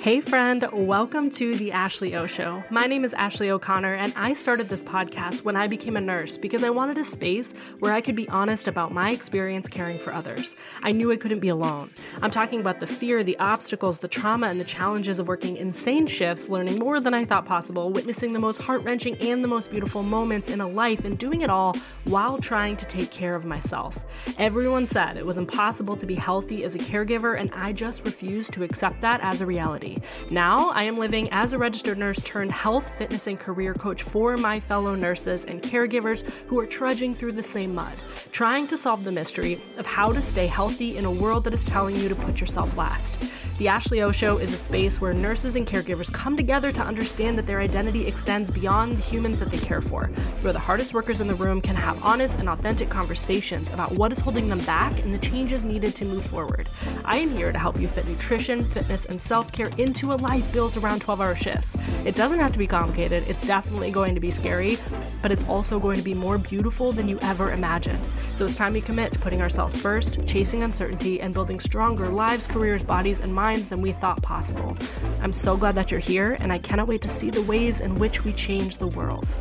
Hey, friend, welcome to the Ashley O Show. My name is Ashley O'Connor, and I started this podcast when I became a nurse because I wanted a space where I could be honest about my experience caring for others. I knew I couldn't be alone. I'm talking about the fear, the obstacles, the trauma, and the challenges of working insane shifts, learning more than I thought possible, witnessing the most heart wrenching and the most beautiful moments in a life, and doing it all while trying to take care of myself. Everyone said it was impossible to be healthy as a caregiver, and I just refused to accept that as a reality. Now, I am living as a registered nurse turned health, fitness, and career coach for my fellow nurses and caregivers who are trudging through the same mud, trying to solve the mystery of how to stay healthy in a world that is telling you to put yourself last. The Ashley O Show is a space where nurses and caregivers come together to understand that their identity extends beyond the humans that they care for, where the hardest workers in the room can have honest and authentic conversations about what is holding them back and the changes needed to move forward. I am here to help you fit nutrition, fitness, and self care into a life built around 12 hour shifts. It doesn't have to be complicated, it's definitely going to be scary, but it's also going to be more beautiful than you ever imagined. So it's time we commit to putting ourselves first, chasing uncertainty, and building stronger lives, careers, bodies, and minds minds than we thought possible. I'm so glad that you're here, and I cannot wait to see the ways in which we change the world.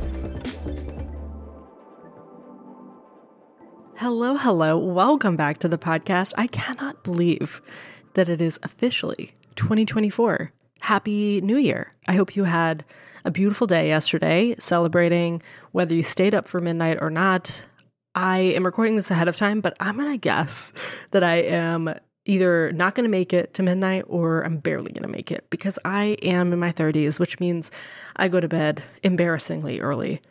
Hello, hello. Welcome back to the podcast. I cannot believe that it is officially 2024. Happy New Year. I hope you had a beautiful day yesterday celebrating whether you stayed up for midnight or not. I am recording this ahead of time, but I'm going to guess that I am either not going to make it to midnight or I'm barely going to make it because I am in my 30s, which means I go to bed embarrassingly early.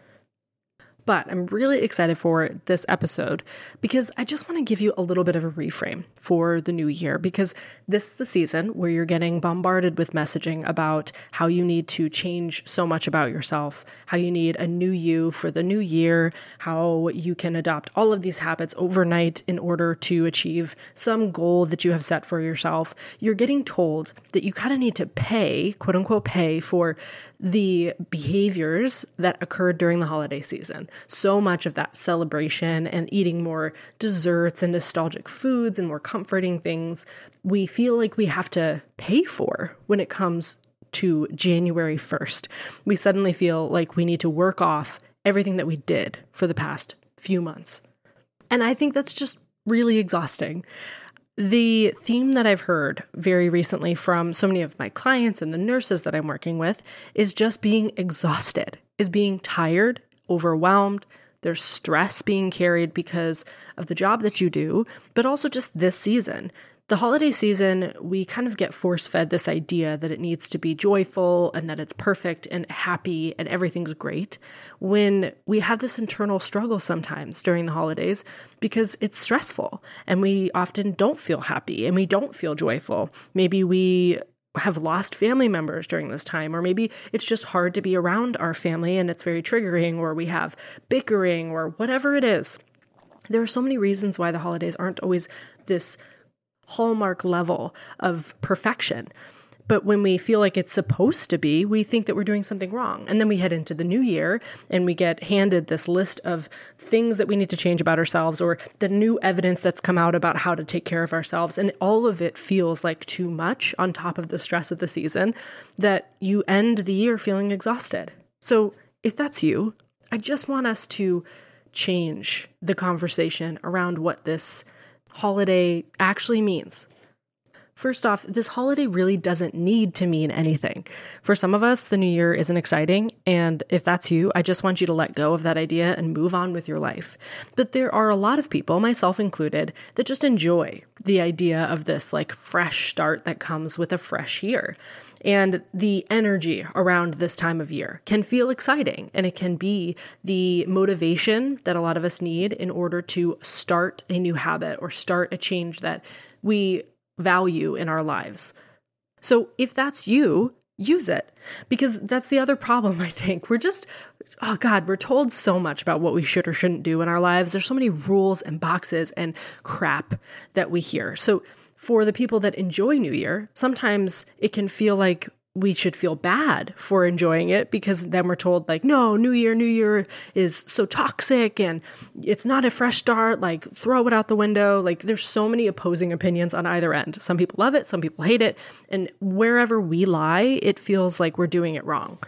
But I'm really excited for this episode because I just want to give you a little bit of a reframe for the new year because this is the season where you're getting bombarded with messaging about how you need to change so much about yourself, how you need a new you for the new year, how you can adopt all of these habits overnight in order to achieve some goal that you have set for yourself. You're getting told that you kind of need to pay, quote unquote, pay for the behaviors that occurred during the holiday season. So much of that celebration and eating more desserts and nostalgic foods and more comforting things, we feel like we have to pay for when it comes to January 1st. We suddenly feel like we need to work off everything that we did for the past few months. And I think that's just really exhausting. The theme that I've heard very recently from so many of my clients and the nurses that I'm working with is just being exhausted, is being tired, overwhelmed. There's stress being carried because of the job that you do, but also just this season the holiday season, we kind of get force fed this idea that it needs to be joyful and that it's perfect and happy and everything's great when we have this internal struggle sometimes during the holidays because it's stressful and we often don't feel happy and we don't feel joyful. Maybe we have lost family members during this time, or maybe it's just hard to be around our family and it's very triggering, or we have bickering, or whatever it is. There are so many reasons why the holidays aren't always this hallmark level of perfection. But when we feel like it's supposed to be, we think that we're doing something wrong. And then we head into the new year and we get handed this list of things that we need to change about ourselves or the new evidence that's come out about how to take care of ourselves. And all of it feels like too much on top of the stress of the season that you end the year feeling exhausted. So if that's you, I just want us to change the conversation around what this holiday actually means. First off, this holiday really doesn't need to mean anything. For some of us, the new year isn't exciting, and if that's you, I just want you to let go of that idea and move on with your life. But there are a lot of people, myself included, that just enjoy the idea of this like fresh start that comes with a fresh year. And the energy around this time of year can feel exciting and it can be the motivation that a lot of us need in order to start a new habit or start a change that we value in our lives. So if that's you, use it. Because that's the other problem i think. We're just oh god we're told so much about what we should or shouldn't do in our lives. There's so many rules and boxes and crap that we hear. So for the people that enjoy new year sometimes it can feel like we should feel bad for enjoying it because then we're told like no new year new year is so toxic and it's not a fresh start like throw it out the window like there's so many opposing opinions on either end some people love it some people hate it and wherever we lie it feels like we're doing it wrong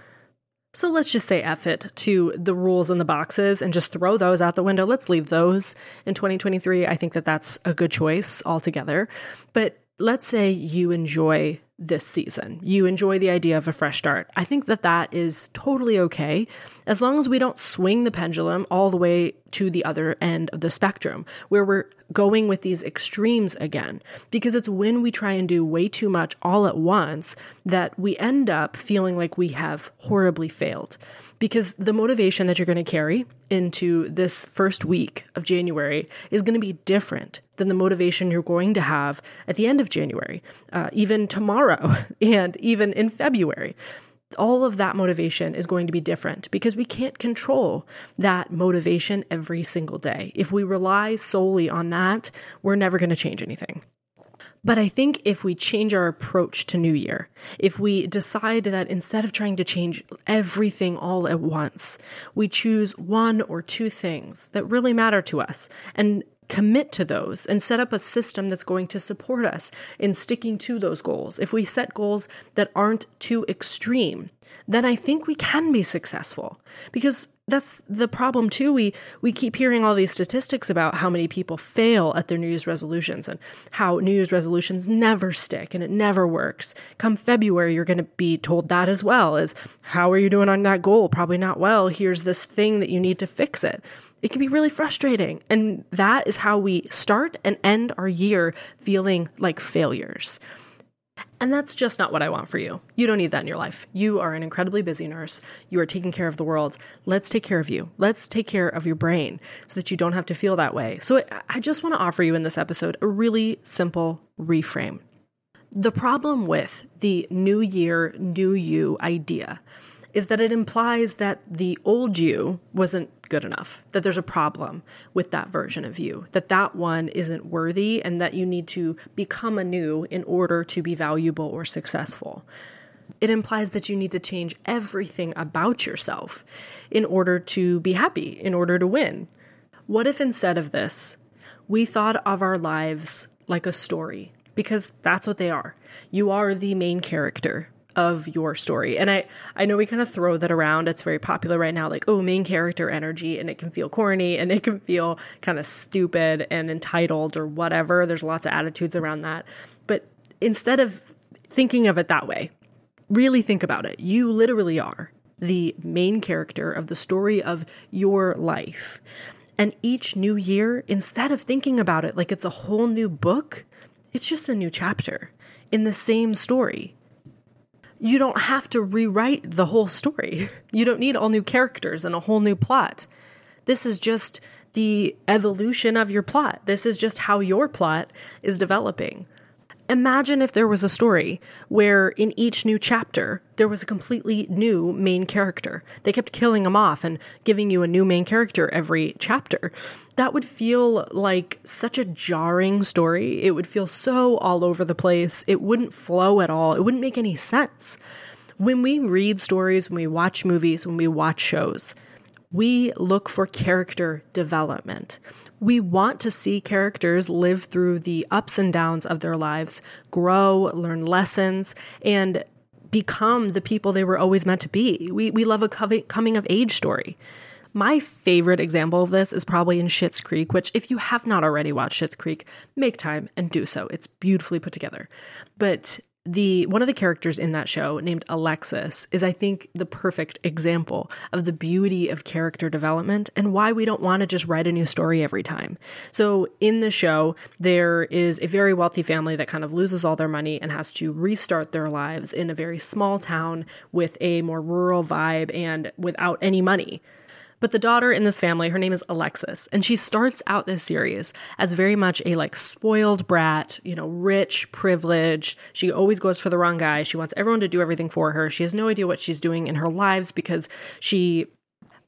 so let's just say F it to the rules and the boxes and just throw those out the window. Let's leave those in 2023. I think that that's a good choice altogether. But let's say you enjoy this season. You enjoy the idea of a fresh start. I think that that is totally okay as long as we don't swing the pendulum all the way to the other end of the spectrum where we're going with these extremes again. Because it's when we try and do way too much all at once that we end up feeling like we have horribly failed because the motivation that you're going to carry into this first week of January is going to be different than the motivation you're going to have at the end of January, uh, even tomorrow, and even in February. All of that motivation is going to be different because we can't control that motivation every single day. If we rely solely on that, we're never going to change anything. But I think if we change our approach to New Year, if we decide that instead of trying to change everything all at once, we choose one or two things that really matter to us and commit to those and set up a system that's going to support us in sticking to those goals. If we set goals that aren't too extreme, then I think we can be successful. Because that's the problem too. We we keep hearing all these statistics about how many people fail at their New Year's resolutions and how New Year's resolutions never stick and it never works. Come February, you're going to be told that as well as how are you doing on that goal? Probably not well. Here's this thing that you need to fix it. It can be really frustrating. And that is how we start and end our year feeling like failures. And that's just not what I want for you. You don't need that in your life. You are an incredibly busy nurse. You are taking care of the world. Let's take care of you. Let's take care of your brain so that you don't have to feel that way. So I just want to offer you in this episode a really simple reframe. The problem with the new year, new you idea is that it implies that the old you wasn't good enough, that there's a problem with that version of you, that that one isn't worthy, and that you need to become anew in order to be valuable or successful. It implies that you need to change everything about yourself in order to be happy, in order to win. What if instead of this, we thought of our lives like a story? Because that's what they are. You are the main character of your story. And I I know we kind of throw that around. It's very popular right now like oh, main character energy and it can feel corny and it can feel kind of stupid and entitled or whatever. There's lots of attitudes around that. But instead of thinking of it that way, really think about it. You literally are the main character of the story of your life. And each new year, instead of thinking about it like it's a whole new book, it's just a new chapter in the same story you don't have to rewrite the whole story. You don't need all new characters and a whole new plot. This is just the evolution of your plot. This is just how your plot is developing. Imagine if there was a story where in each new chapter there was a completely new main character. They kept killing him off and giving you a new main character every chapter. That would feel like such a jarring story. It would feel so all over the place. It wouldn't flow at all. It wouldn't make any sense. When we read stories, when we watch movies, when we watch shows, we look for character development. We want to see characters live through the ups and downs of their lives, grow, learn lessons, and become the people they were always meant to be. We, we love a coming of age story. My favorite example of this is probably in Schitt's Creek, which, if you have not already watched Schitt's Creek, make time and do so. It's beautifully put together. But the one of the characters in that show named Alexis is I think the perfect example of the beauty of character development and why we don't want to just write a new story every time. So in the show there is a very wealthy family that kind of loses all their money and has to restart their lives in a very small town with a more rural vibe and without any money. But the daughter in this family, her name is Alexis, and she starts out this series as very much a like spoiled brat, you know, rich, privileged. She always goes for the wrong guy. She wants everyone to do everything for her. She has no idea what she's doing in her lives because she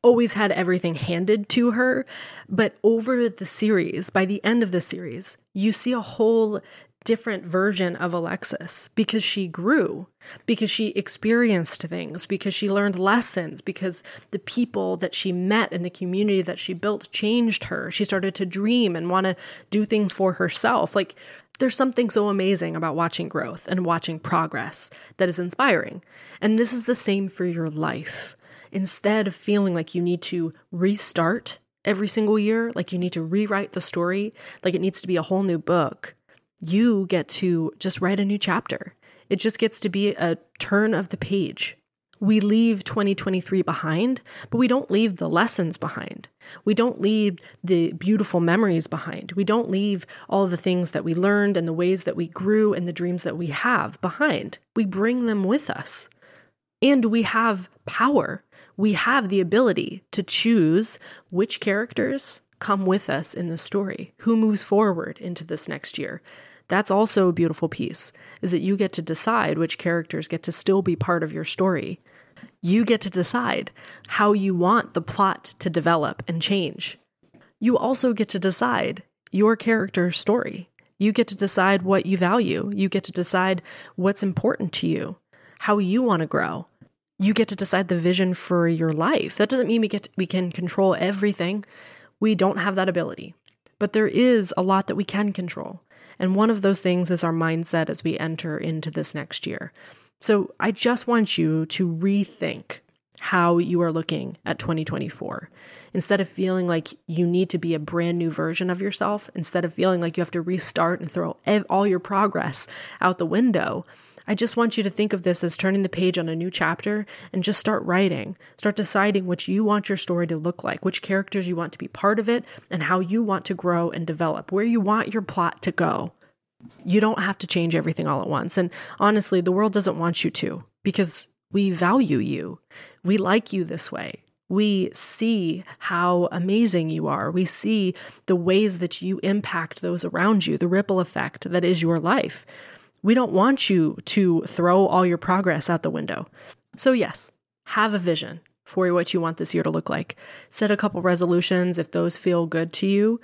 always had everything handed to her. But over the series, by the end of the series, you see a whole different version of Alexis because she grew, because she experienced things, because she learned lessons, because the people that she met and the community that she built changed her. She started to dream and want to do things for herself. Like, there's something so amazing about watching growth and watching progress that is inspiring. And this is the same for your life. Instead of feeling like you need to restart every single year, like you need to rewrite the story, like it needs to be a whole new book, you get to just write a new chapter. It just gets to be a turn of the page. We leave 2023 behind, but we don't leave the lessons behind. We don't leave the beautiful memories behind. We don't leave all the things that we learned and the ways that we grew and the dreams that we have behind. We bring them with us. And we have power. We have the ability to choose which characters come with us in the story, who moves forward into this next year. That's also a beautiful piece, is that you get to decide which characters get to still be part of your story. You get to decide how you want the plot to develop and change. You also get to decide your character's story. You get to decide what you value. You get to decide what's important to you, how you want to grow. You get to decide the vision for your life. That doesn't mean we get to, we can control everything. We don't have that ability. But there is a lot that we can control. And one of those things is our mindset as we enter into this next year. So I just want you to rethink how you are looking at 2024. Instead of feeling like you need to be a brand new version of yourself, instead of feeling like you have to restart and throw all your progress out the window, I just want you to think of this as turning the page on a new chapter and just start writing. Start deciding what you want your story to look like, which characters you want to be part of it, and how you want to grow and develop, where you want your plot to go. You don't have to change everything all at once. And honestly, the world doesn't want you to because we value you. We like you this way. We see how amazing you are. We see the ways that you impact those around you, the ripple effect that is your life. We don't want you to throw all your progress out the window. So, yes, have a vision for what you want this year to look like. Set a couple resolutions if those feel good to you,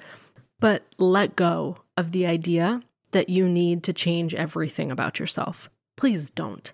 but let go of the idea that you need to change everything about yourself. Please don't.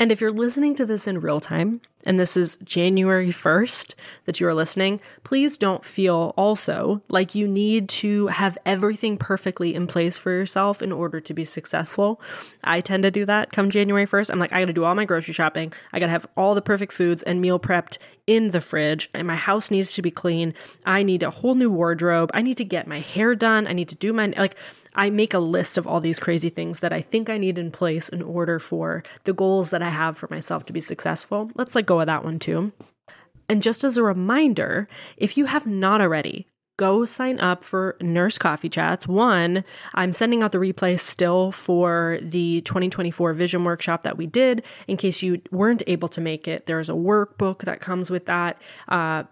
And if you're listening to this in real time, and this is January 1st that you're listening, please don't feel also like you need to have everything perfectly in place for yourself in order to be successful. I tend to do that come January 1st. I'm like, I gotta do all my grocery shopping. I gotta have all the perfect foods and meal prepped in the fridge, and my house needs to be clean. I need a whole new wardrobe. I need to get my hair done. I need to do my, like, I make a list of all these crazy things that I think I need in place in order for the goals that I have for myself to be successful. Let's let go of that one too. And just as a reminder, if you have not already, go sign up for Nurse Coffee Chats. One, I'm sending out the replay still for the 2024 vision workshop that we did. In case you weren't able to make it, there's a workbook that comes with that. Uh,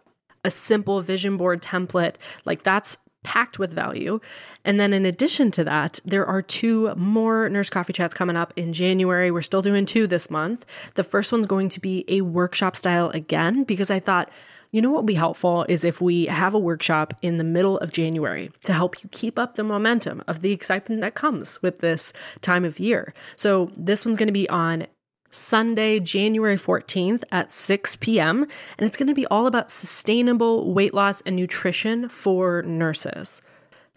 a simple vision board template. Like that's packed with value. And then in addition to that, there are two more Nurse Coffee Chats coming up in January. We're still doing two this month. The first one's going to be a workshop style again, because I thought, you know what would be helpful is if we have a workshop in the middle of January to help you keep up the momentum of the excitement that comes with this time of year. So this one's going to be on Sunday, January 14th at 6 p.m. And it's going to be all about sustainable weight loss and nutrition for nurses.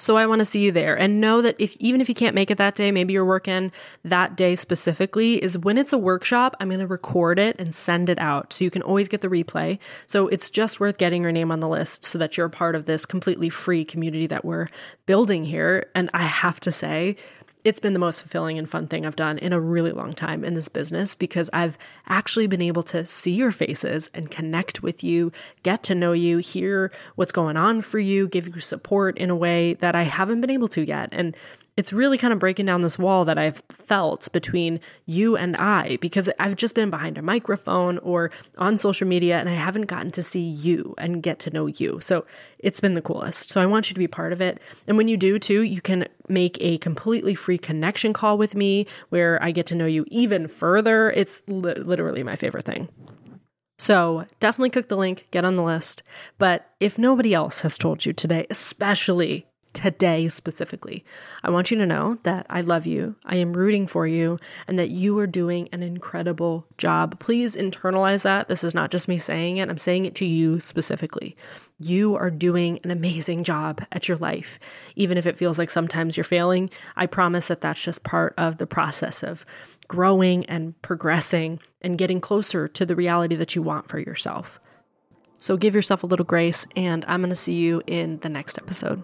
So I want to see you there and know that if even if you can't make it that day, maybe you're working that day specifically is when it's a workshop, I'm going to record it and send it out so you can always get the replay. So it's just worth getting your name on the list so that you're a part of this completely free community that we're building here and I have to say it's been the most fulfilling and fun thing I've done in a really long time in this business because I've actually been able to see your faces and connect with you, get to know you, hear what's going on for you, give you support in a way that I haven't been able to yet. And it's really kind of breaking down this wall that I've felt between you and I because I've just been behind a microphone or on social media and I haven't gotten to see you and get to know you. So it's been the coolest. So I want you to be part of it. And when you do too, you can make a completely free connection call with me where I get to know you even further. It's li- literally my favorite thing. So definitely click the link, get on the list. But if nobody else has told you today, especially today specifically. I want you to know that I love you, I am rooting for you, and that you are doing an incredible job. Please internalize that. This is not just me saying it, I'm saying it to you specifically. You are doing an amazing job at your life. Even if it feels like sometimes you're failing, I promise that that's just part of the process of growing and progressing and getting closer to the reality that you want for yourself. So give yourself a little grace, and I'm going to see you in the next episode.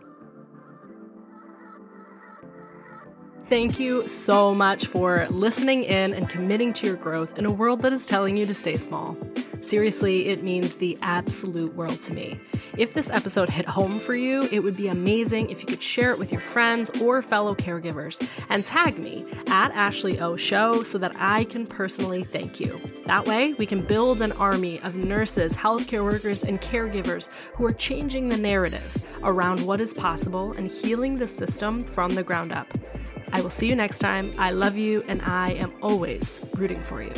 Thank you so much for listening in and committing to your growth in a world that is telling you to stay small. Seriously, it means the absolute world to me. If this episode hit home for you, it would be amazing if you could share it with your friends or fellow caregivers and tag me at Ashley O Show so that I can personally thank you. That way, we can build an army of nurses, healthcare workers, and caregivers who are changing the narrative around what is possible and healing the system from the ground up. I will see you next time. I love you, and I am always rooting for you.